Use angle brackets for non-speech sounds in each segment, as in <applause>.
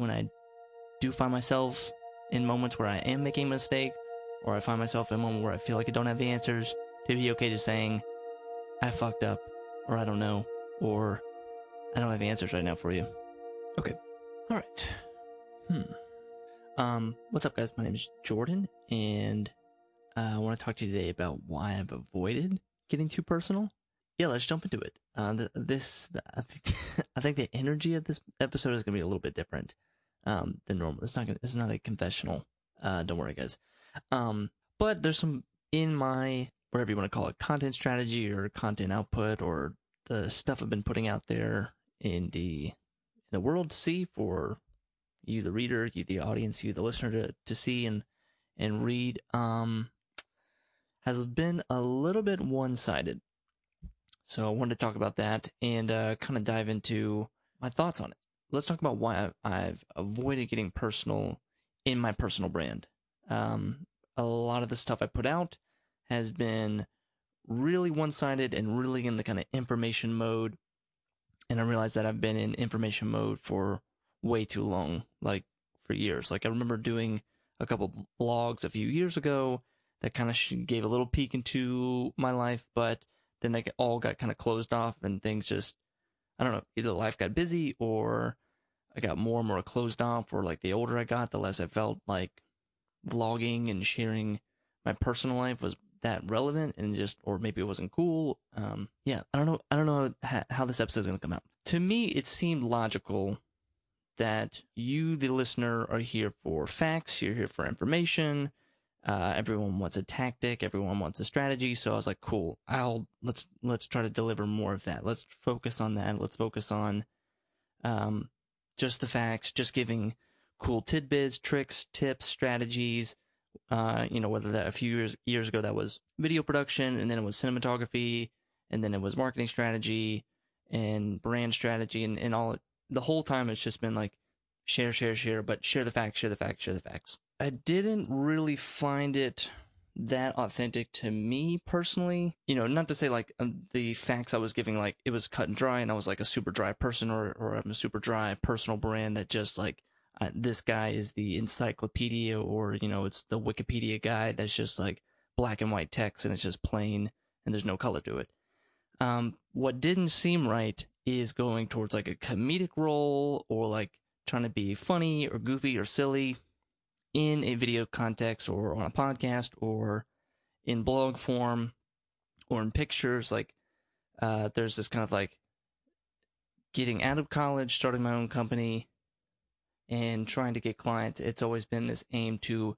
when I do find myself in moments where I am making a mistake, or I find myself in a moment where I feel like I don't have the answers, to be okay just saying, I fucked up, or I don't know, or I don't have answers right now for you. Okay. All right. Hmm. Um, what's up, guys? My name is Jordan, and uh, I want to talk to you today about why I've avoided getting too personal. Yeah, let's jump into it. Uh, the, this, the, I, think, <laughs> I think the energy of this episode is going to be a little bit different um, than normal. It's not gonna, it's not a confessional. Uh, don't worry, guys. Um, but there's some in my whatever you want to call it, content strategy or content output or the stuff I've been putting out there in the in the world to see for you, the reader, you, the audience, you, the listener, to to see and and read. Um, has been a little bit one sided. So I wanted to talk about that and uh, kind of dive into my thoughts on it. Let's talk about why I've avoided getting personal in my personal brand. Um, a lot of the stuff I put out has been really one sided and really in the kind of information mode. And I realized that I've been in information mode for way too long, like for years. Like I remember doing a couple blogs a few years ago that kind of gave a little peek into my life, but then they all got kind of closed off and things just, I don't know, either life got busy or I got more and more closed off, or like the older I got, the less I felt like vlogging and sharing my personal life was that relevant and just, or maybe it wasn't cool. Um, yeah, I don't know. I don't know how, how this episode is going to come out. To me, it seemed logical that you, the listener, are here for facts. You're here for information. Uh, everyone wants a tactic. Everyone wants a strategy. So I was like, cool. I'll let's let's try to deliver more of that. Let's focus on that. Let's focus on um, just the facts. Just giving cool tidbits, tricks, tips, strategies. Uh, you know, whether that a few years years ago that was video production, and then it was cinematography, and then it was marketing strategy and brand strategy, and, and all the whole time it's just been like share, share, share, but share the facts, share the facts, share the facts. I didn't really find it that authentic to me personally. You know, not to say like um, the facts I was giving, like it was cut and dry, and I was like a super dry person, or or I'm a super dry personal brand that just like uh, this guy is the encyclopedia or you know it's the wikipedia guide that's just like black and white text and it's just plain and there's no color to it um, what didn't seem right is going towards like a comedic role or like trying to be funny or goofy or silly in a video context or on a podcast or in blog form or in pictures like uh, there's this kind of like getting out of college starting my own company and trying to get clients, it's always been this aim to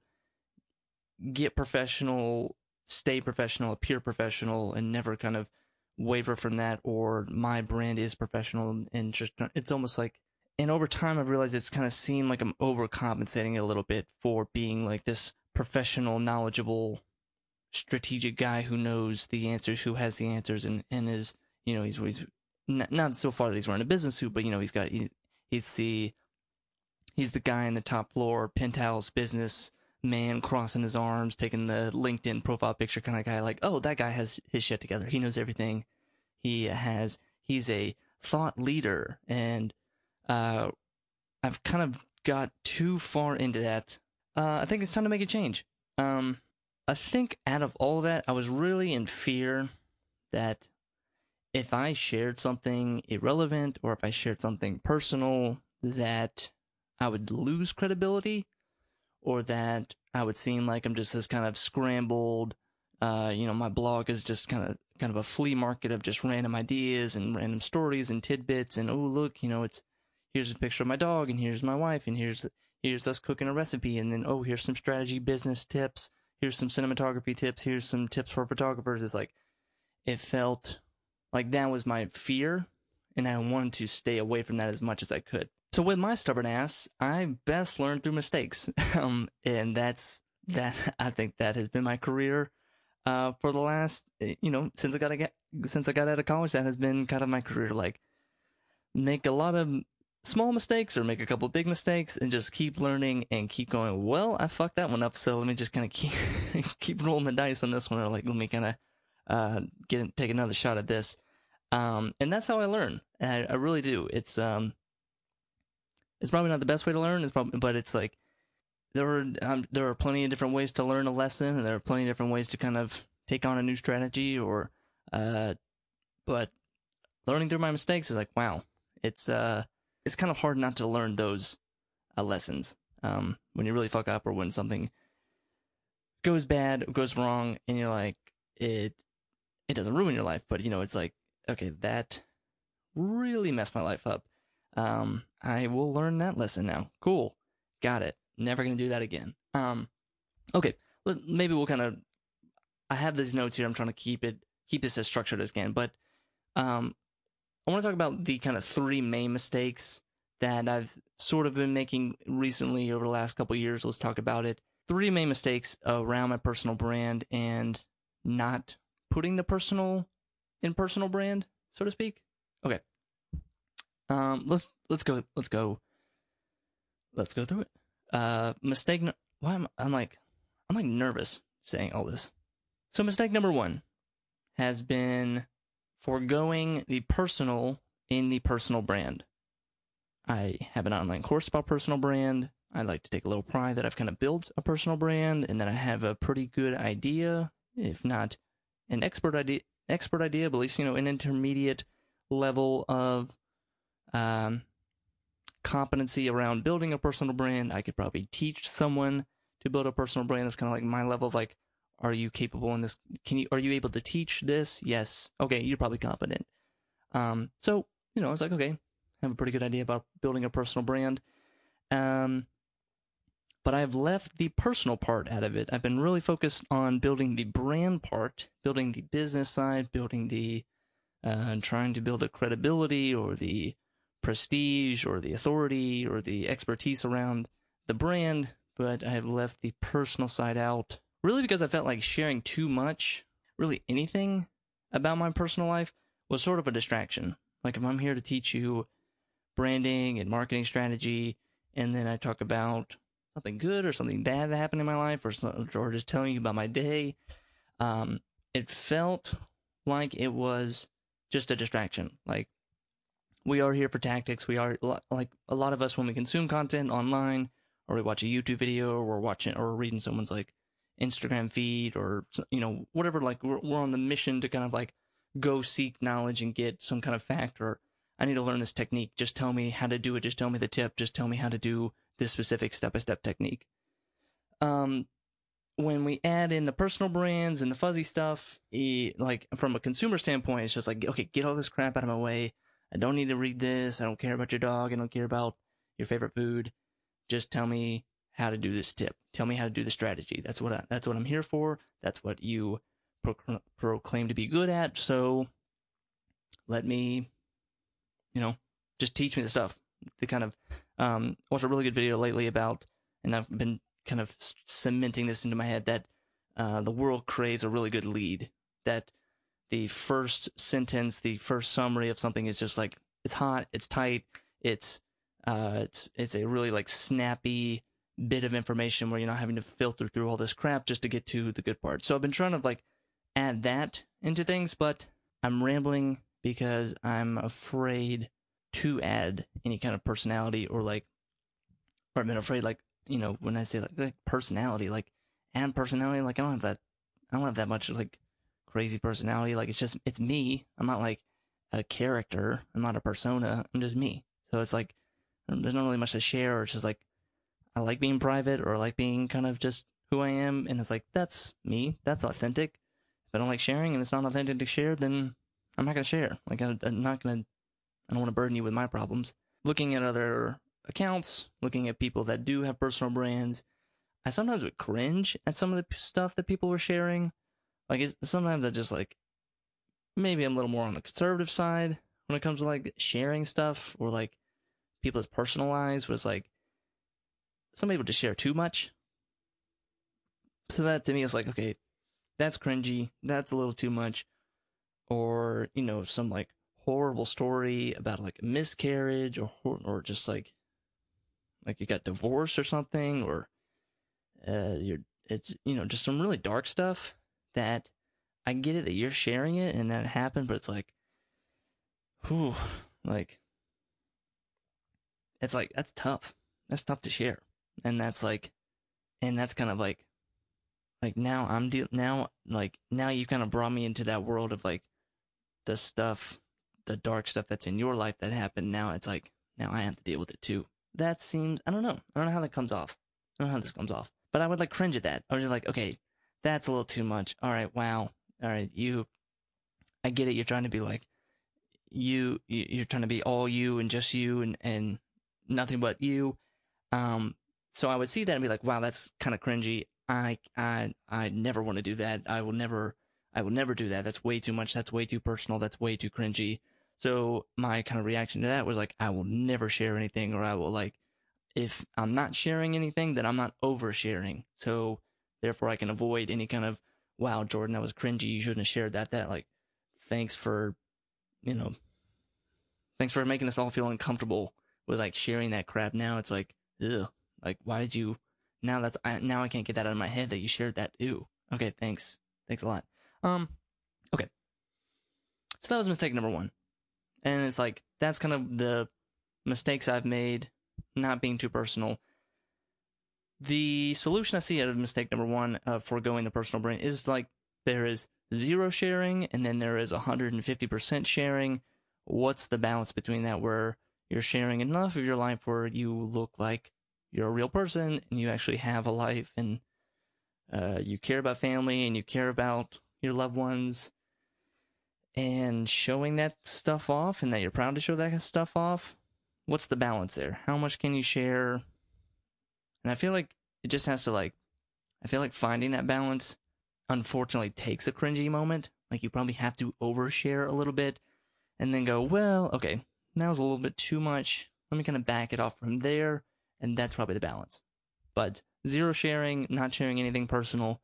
get professional, stay professional, appear professional, and never kind of waver from that. Or my brand is professional, and just it's almost like. And over time, I've realized it's kind of seemed like I'm overcompensating a little bit for being like this professional, knowledgeable, strategic guy who knows the answers, who has the answers, and and is you know he's he's not, not so far that he's wearing a business suit, but you know he's got he, he's the he's the guy in the top floor, penthouse business man crossing his arms, taking the LinkedIn profile picture kind of guy. Like, oh, that guy has his shit together. He knows everything. He has, he's a thought leader. And, uh, I've kind of got too far into that. Uh, I think it's time to make a change. Um, I think out of all that, I was really in fear that if I shared something irrelevant or if I shared something personal, that I would lose credibility or that I would seem like I'm just this kind of scrambled, uh, you know, my blog is just kind of kind of a flea market of just random ideas and random stories and tidbits and oh look, you know, it's here's a picture of my dog and here's my wife and here's here's us cooking a recipe and then oh here's some strategy business tips, here's some cinematography tips, here's some tips for photographers. It's like it felt like that was my fear and I wanted to stay away from that as much as I could. So with my stubborn ass, I best learn through mistakes. <laughs> um, and that's that. I think that has been my career, uh, for the last, eh, you know, since I got since I got out of college, that has been kind of my career. Like, make a lot of small mistakes or make a couple big mistakes and just keep learning and keep going. Well, I fucked that one up, so let me just kind of keep <laughs> keep rolling the dice on this one, or like let me kind of uh get take another shot at this. Um, and that's how I learn. I, I really do. It's um it's probably not the best way to learn. It's probably, but it's like there are um, there are plenty of different ways to learn a lesson, and there are plenty of different ways to kind of take on a new strategy. Or, uh, but learning through my mistakes is like wow, it's uh, it's kind of hard not to learn those uh, lessons um, when you really fuck up or when something goes bad, goes wrong, and you're like it it doesn't ruin your life, but you know it's like okay that really messed my life up. Um, I will learn that lesson now. Cool, got it. Never gonna do that again. Um, okay, maybe we'll kind of. I have these notes here. I'm trying to keep it keep this as structured as can, but um, I want to talk about the kind of three main mistakes that I've sort of been making recently over the last couple years. Let's talk about it. Three main mistakes around my personal brand and not putting the personal in personal brand, so to speak. Okay. Um, let's let's go let's go let's go through it. Uh, mistake. Why am I'm like I'm like nervous saying all this. So mistake number one has been foregoing the personal in the personal brand. I have an online course about personal brand. I like to take a little pride that I've kind of built a personal brand and that I have a pretty good idea, if not an expert idea, expert idea, but at least you know an intermediate level of um, competency around building a personal brand. I could probably teach someone to build a personal brand. That's kind of like my level of like, are you capable in this? Can you, are you able to teach this? Yes. Okay. You're probably competent. Um, so, you know, I was like, okay, I have a pretty good idea about building a personal brand. Um, but I've left the personal part out of it. I've been really focused on building the brand part, building the business side, building the, uh, trying to build the credibility or the prestige or the authority or the expertise around the brand, but I have left the personal side out. Really, because I felt like sharing too much, really anything about my personal life, was sort of a distraction. Like if I'm here to teach you branding and marketing strategy, and then I talk about something good or something bad that happened in my life, or or just telling you about my day, um, it felt like it was just a distraction. Like we are here for tactics. We are like a lot of us when we consume content online or we watch a YouTube video or we're watching or reading someone's like Instagram feed or you know whatever like we're, we're on the mission to kind of like go seek knowledge and get some kind of fact or I need to learn this technique. Just tell me how to do it. Just tell me the tip. Just tell me how to do this specific step by step technique. Um, when we add in the personal brands and the fuzzy stuff, like from a consumer standpoint, it's just like, okay, get all this crap out of my way. I don't need to read this. I don't care about your dog. I don't care about your favorite food. Just tell me how to do this tip. Tell me how to do the strategy. That's what I, that's what I'm here for. That's what you pro- proclaim to be good at. So let me, you know, just teach me the stuff. The kind of um, watched a really good video lately about, and I've been kind of cementing this into my head that uh, the world craves a really good lead. That the first sentence, the first summary of something is just like it's hot, it's tight, it's uh, it's it's a really like snappy bit of information where you're not having to filter through all this crap just to get to the good part. So I've been trying to like add that into things, but I'm rambling because I'm afraid to add any kind of personality or like, or I've been afraid like you know when I say like, like personality, like and personality, like I don't have that, I don't have that much like crazy personality. Like it's just it's me. I'm not like a character. I'm not a persona. I'm just me. So it's like there's not really much to share. It's just like I like being private or I like being kind of just who I am. And it's like that's me. That's authentic. If I don't like sharing and it's not authentic to share, then I'm not gonna share. Like I'm not gonna. I don't want to burden you with my problems. Looking at other accounts, looking at people that do have personal brands, I sometimes would cringe at some of the stuff that people were sharing like sometimes I just like maybe I'm a little more on the conservative side when it comes to like sharing stuff or like people's personal lives was like some people just share too much. So that to me was like, okay, that's cringy. That's a little too much. Or, you know, some like horrible story about like a miscarriage or, or just like, like you got divorced or something or, uh, you're, it's, you know, just some really dark stuff that I get it that you're sharing it and that happened, but it's like, whew, like, it's like that's tough. That's tough to share, and that's like, and that's kind of like, like now I'm de- now like now you kind of brought me into that world of like, the stuff, the dark stuff that's in your life that happened. Now it's like now I have to deal with it too. That seems I don't know. I don't know how that comes off. I don't know how this comes off. But I would like cringe at that. I was just like, okay, that's a little too much. All right, wow. All right, you. I get it. You're trying to be like, you. You're trying to be all you and just you and and nothing but you. Um. So I would see that and be like, wow, that's kind of cringy. I I I never want to do that. I will never. I will never do that. That's way too much. That's way too personal. That's way too cringy. So my kind of reaction to that was like, I will never share anything, or I will like, if I'm not sharing anything, then I'm not oversharing. So therefore, I can avoid any kind of, wow, Jordan, that was cringy. You shouldn't have shared that. That like, thanks for, you know, thanks for making us all feel uncomfortable with like sharing that crap. Now it's like, ugh, like why did you? Now that's I, now I can't get that out of my head that you shared that. Ew. Okay, thanks. Thanks a lot. Um, okay. So that was mistake number one. And it's like, that's kind of the mistakes I've made, not being too personal. The solution I see out of mistake number one of foregoing the personal brand is like there is zero sharing and then there is 150% sharing. What's the balance between that where you're sharing enough of your life where you look like you're a real person and you actually have a life and uh, you care about family and you care about your loved ones and showing that stuff off and that you're proud to show that stuff off what's the balance there? How much can you share? And i feel like it just has to like i feel like finding that balance unfortunately takes a cringy moment. Like you probably have to overshare a little bit and then go well okay that was a little bit too much. Let me kind of back it off from there and that's probably the balance but zero sharing not sharing anything personal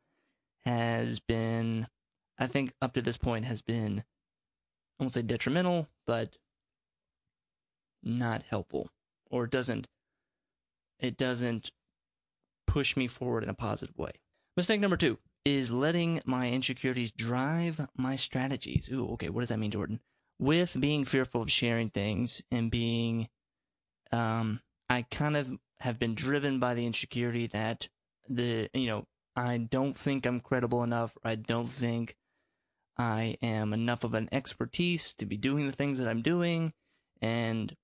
has been i think up to this point has been I won't say detrimental, but not helpful. Or it doesn't it doesn't push me forward in a positive way. Mistake number two is letting my insecurities drive my strategies. Ooh, okay, what does that mean, Jordan? With being fearful of sharing things and being um I kind of have been driven by the insecurity that the you know, I don't think I'm credible enough. I don't think I am enough of an expertise to be doing the things that I'm doing, and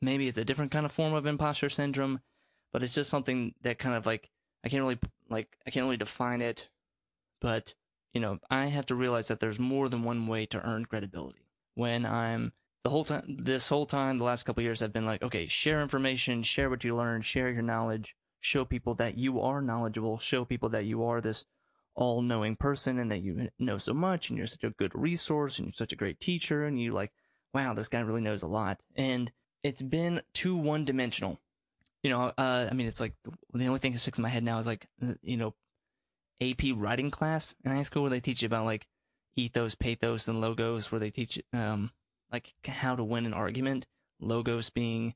maybe it's a different kind of form of imposter syndrome, but it's just something that kind of like I can't really like I can't really define it, but you know I have to realize that there's more than one way to earn credibility. When I'm the whole time, this whole time, the last couple years, I've been like, okay, share information, share what you learn, share your knowledge, show people that you are knowledgeable, show people that you are this all knowing person and that you know so much and you're such a good resource and you're such a great teacher and you like, wow, this guy really knows a lot. And it's been too one dimensional. You know, uh, I mean, it's like the only thing that sticks in my head now is like, uh, you know, AP writing class in high school where they teach you about like ethos, pathos, and logos, where they teach um like how to win an argument. Logos being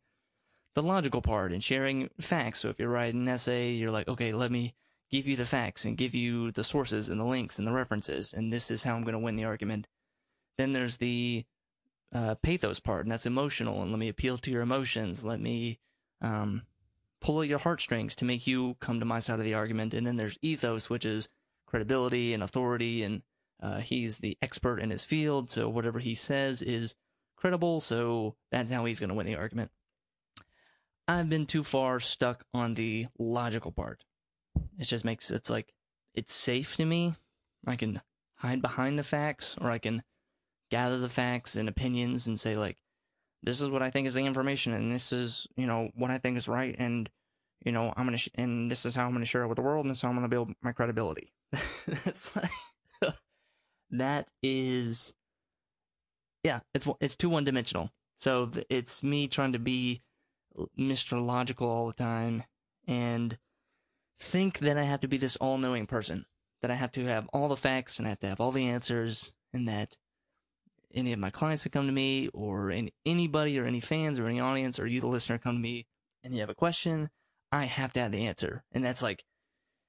the logical part and sharing facts. So if you're writing an essay, you're like, okay, let me give you the facts and give you the sources and the links and the references, and this is how I'm going to win the argument. Then there's the uh, pathos part, and that's emotional, and let me appeal to your emotions. Let me um, pull at your heartstrings to make you come to my side of the argument. And then there's ethos, which is credibility and authority, and uh, he's the expert in his field, so whatever he says is credible, so that's how he's going to win the argument. I've been too far stuck on the logical part. It just makes it's like it's safe to me. I can hide behind the facts, or I can gather the facts and opinions and say like, this is what I think is the information, and this is you know what I think is right, and you know I'm gonna sh- and this is how I'm gonna share it with the world, and this is how I'm gonna build my credibility. <laughs> That's like <laughs> that is yeah, it's it's too one dimensional. So it's me trying to be Mr. Logical all the time and think that I have to be this all knowing person, that I have to have all the facts and I have to have all the answers, and that any of my clients who come to me, or any, anybody, or any fans, or any audience, or you, the listener, come to me and you have a question, I have to have the answer. And that's like,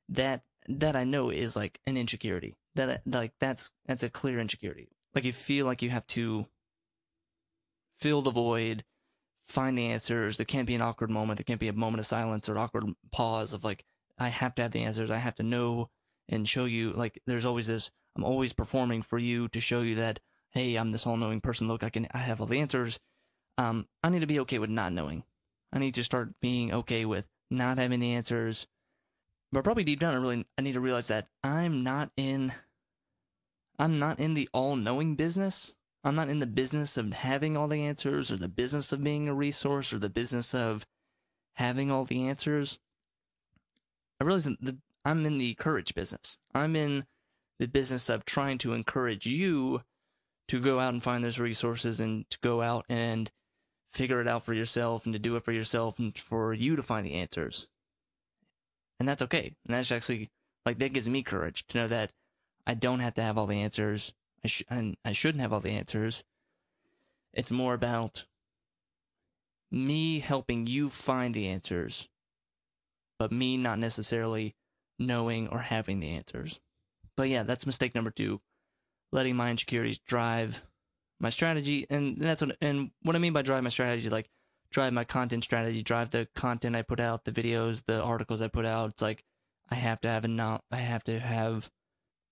that, that I know is like an insecurity. That, like, that's, that's a clear insecurity. Like, you feel like you have to fill the void, find the answers. There can't be an awkward moment. There can't be a moment of silence or awkward pause of like, I have to have the answers. I have to know and show you. Like, there's always this, I'm always performing for you to show you that, hey, I'm this all knowing person. Look, I can, I have all the answers. Um, I need to be okay with not knowing. I need to start being okay with not having the answers. But probably deep down, I really, I need to realize that I'm not in, I'm not in the all knowing business. I'm not in the business of having all the answers or the business of being a resource or the business of having all the answers. I realize that I'm in the courage business. I'm in the business of trying to encourage you to go out and find those resources and to go out and figure it out for yourself and to do it for yourself and for you to find the answers. And that's okay. And that's actually like that gives me courage to know that I don't have to have all the answers. I, sh- I shouldn't have all the answers. It's more about me helping you find the answers, but me not necessarily knowing or having the answers. But yeah, that's mistake number two. Letting my insecurities drive my strategy. And that's what, and what I mean by drive my strategy, like drive my content strategy, drive the content I put out, the videos, the articles I put out. It's like, I have to have a not, I have to have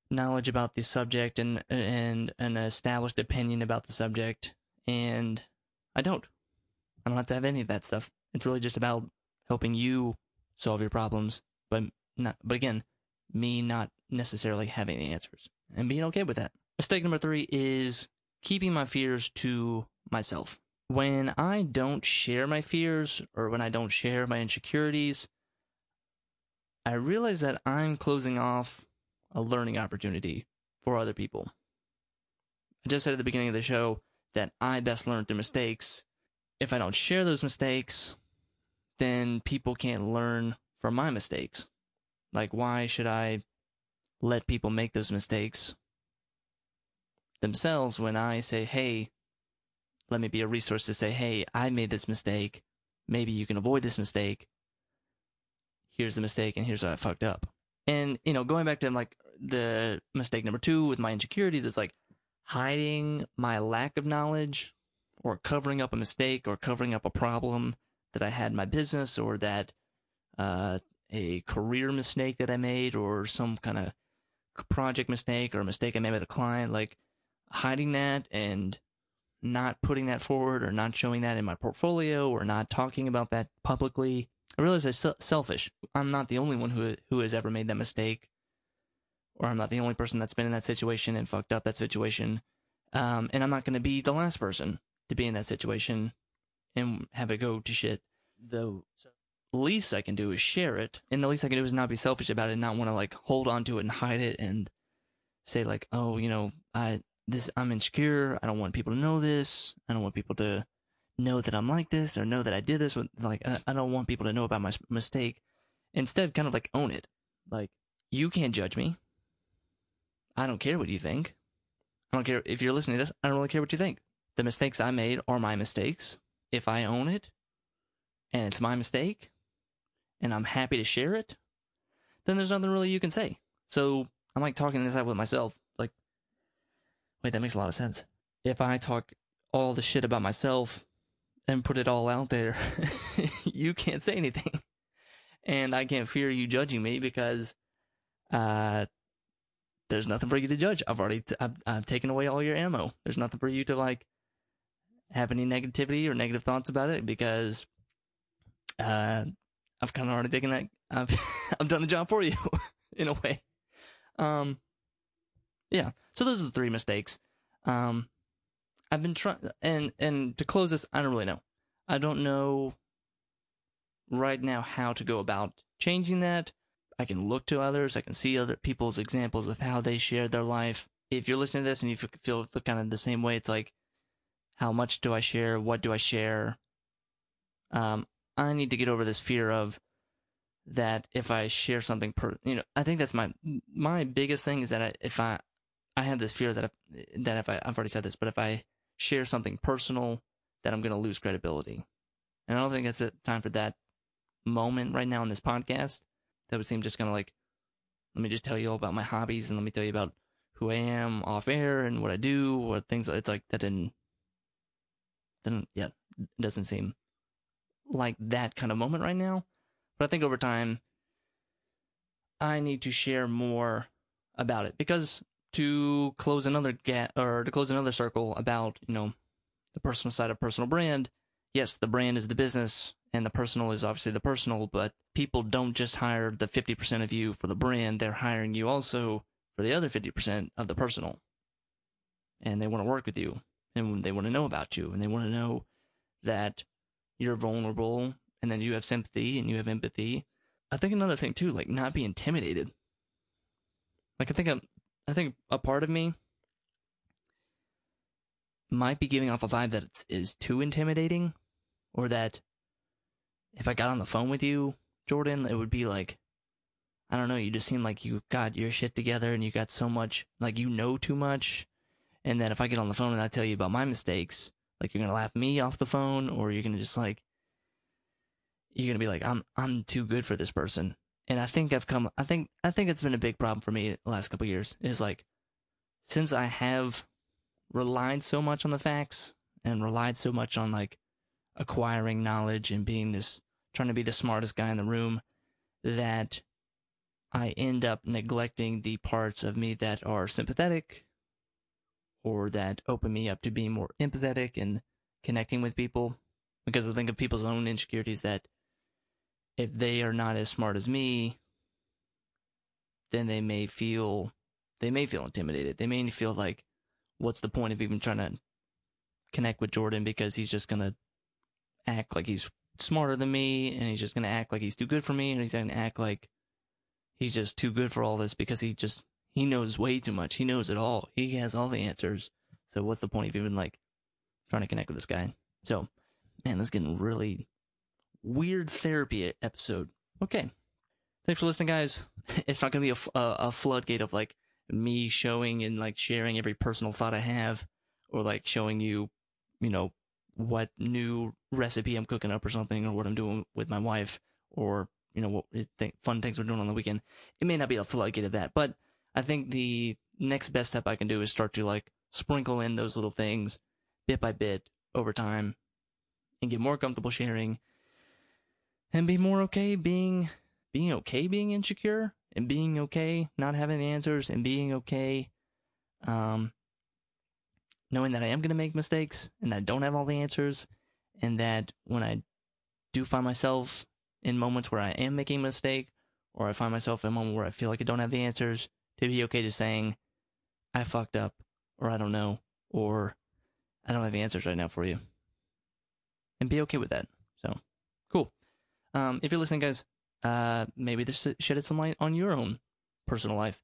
knowledge about the subject and and an established opinion about the subject and I don't. I don't have to have any of that stuff. It's really just about helping you solve your problems, but not but again, me not necessarily having the answers and being okay with that. Mistake number 3 is keeping my fears to myself. When I don't share my fears or when I don't share my insecurities, I realize that I'm closing off a learning opportunity for other people. I just said at the beginning of the show that I best learn through mistakes. If I don't share those mistakes, then people can't learn from my mistakes. Like, why should I let people make those mistakes themselves when I say, hey, let me be a resource to say, hey, I made this mistake. Maybe you can avoid this mistake. Here's the mistake, and here's how I fucked up. And, you know, going back to like the mistake number two with my insecurities is like hiding my lack of knowledge or covering up a mistake or covering up a problem that I had in my business or that uh, a career mistake that I made or some kind of project mistake or a mistake I made with a client, like hiding that and not putting that forward or not showing that in my portfolio or not talking about that publicly. I realize I'm selfish. I'm not the only one who who has ever made that mistake or I'm not the only person that's been in that situation and fucked up that situation. Um, and I'm not going to be the last person to be in that situation and have it go to shit. The least I can do is share it, and the least I can do is not be selfish about it, and not want to like hold on to it and hide it and say like, oh, you know, I this I'm insecure. I don't want people to know this. I don't want people to know that I'm like this or know that I did this. Like, I don't want people to know about my mistake. Instead, kind of like own it. Like, you can't judge me. I don't care what you think. I don't care if you're listening to this. I don't really care what you think. The mistakes I made are my mistakes. If I own it and it's my mistake and I'm happy to share it, then there's nothing really you can say. So I'm like talking this out with myself. Like, wait, that makes a lot of sense. If I talk all the shit about myself and put it all out there, <laughs> you can't say anything. And I can't fear you judging me because uh, there's nothing for you to judge. I've already, t- I've, I've taken away all your ammo. There's nothing for you to like have any negativity or negative thoughts about it because, uh, I've kind of already taken that. I've, <laughs> I've done the job for you <laughs> in a way. Um, yeah. So those are the three mistakes. Um, I've been trying, and, and to close this, I don't really know. I don't know right now how to go about changing that I can look to others. I can see other people's examples of how they shared their life. If you're listening to this and you feel kind of the same way, it's like, how much do I share? What do I share? Um, I need to get over this fear of that if I share something per, you know, I think that's my, my biggest thing is that I, if I, I have this fear that, if, that if I, I've already said this, but if I share something personal, that I'm going to lose credibility. And I don't think it's the time for that moment right now in this podcast that would seem just kind of like, let me just tell you all about my hobbies and let me tell you about who I am off air and what I do or things. It's like that didn't, then yeah, doesn't seem like that kind of moment right now. But I think over time, I need to share more about it because to close another gap or to close another circle about you know the personal side of personal brand. Yes, the brand is the business, and the personal is obviously the personal. But people don't just hire the fifty percent of you for the brand; they're hiring you also for the other fifty percent of the personal. And they want to work with you, and they want to know about you, and they want to know that you're vulnerable, and then you have sympathy and you have empathy. I think another thing too, like not be intimidated. Like I think I'm, I think a part of me might be giving off a vibe that is too intimidating, or that if I got on the phone with you, Jordan, it would be like, I don't know, you just seem like you got your shit together and you got so much, like you know too much, and that if I get on the phone and I tell you about my mistakes, like you're gonna laugh me off the phone, or you're gonna just like, you're gonna be like, I'm I'm too good for this person, and I think I've come. I think I think it's been a big problem for me the last couple years. Is like since I have relied so much on the facts and relied so much on like acquiring knowledge and being this trying to be the smartest guy in the room that I end up neglecting the parts of me that are sympathetic or that open me up to being more empathetic and connecting with people because I think of people's own insecurities that if they are not as smart as me, then they may feel they may feel intimidated. They may feel like, what's the point of even trying to connect with Jordan because he's just gonna act like he's smarter than me and he's just gonna act like he's too good for me and he's gonna act like he's just too good for all this because he just he knows way too much. He knows it all. He has all the answers. So what's the point of even like trying to connect with this guy? So, man, this is getting really weird therapy episode. Okay. Thanks for listening, guys. <laughs> It's not going to be a, a, a, floodgate of like me showing and like sharing every personal thought I have or like showing you, you know, what new recipe I'm cooking up or something or what I'm doing with my wife or, you know, what th- fun things we're doing on the weekend. It may not be a floodgate of that, but I think the next best step I can do is start to like sprinkle in those little things bit by bit over time and get more comfortable sharing and be more okay being being okay being insecure and being okay not having the answers and being okay um knowing that I am going to make mistakes and that I don't have all the answers and that when I do find myself in moments where I am making a mistake or I find myself in a moment where I feel like I don't have the answers to be okay to saying I fucked up or I don't know or I don't have the answers right now for you and be okay with that. So, cool. Um, if you're listening, guys, uh, maybe this shedded some light on your own personal life.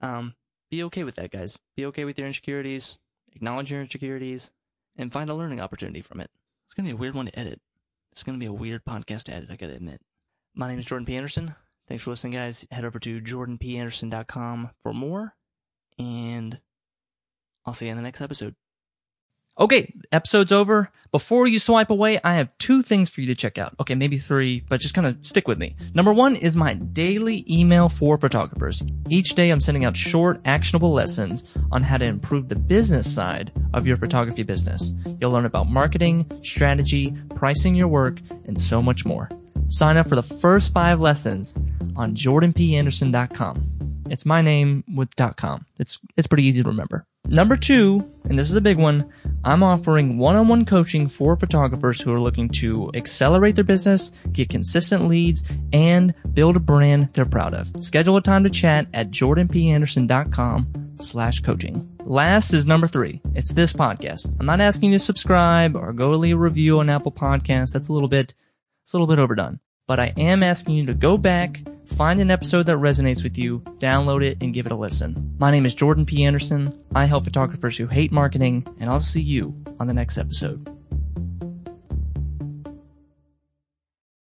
Um, be okay with that, guys. Be okay with your insecurities. Acknowledge your insecurities, and find a learning opportunity from it. It's gonna be a weird one to edit. It's gonna be a weird podcast to edit. I gotta admit. My name is Jordan P. Anderson. Thanks for listening, guys. Head over to jordanpanderson.com for more, and I'll see you in the next episode. Okay, episode's over. Before you swipe away, I have two things for you to check out. Okay, maybe three, but just kind of stick with me. Number one is my daily email for photographers. Each day I'm sending out short, actionable lessons on how to improve the business side of your photography business. You'll learn about marketing, strategy, pricing your work, and so much more. Sign up for the first five lessons on jordanpanderson.com. It's my name with .com. It's, it's pretty easy to remember. Number two, and this is a big one, I'm offering one-on-one coaching for photographers who are looking to accelerate their business, get consistent leads, and build a brand they're proud of. Schedule a time to chat at jordanpanderson.com slash coaching. Last is number three. It's this podcast. I'm not asking you to subscribe or go leave a review on Apple Podcasts. That's a little bit, it's a little bit overdone but I am asking you to go back, find an episode that resonates with you, download it, and give it a listen. My name is Jordan P. Anderson. I help photographers who hate marketing, and I'll see you on the next episode.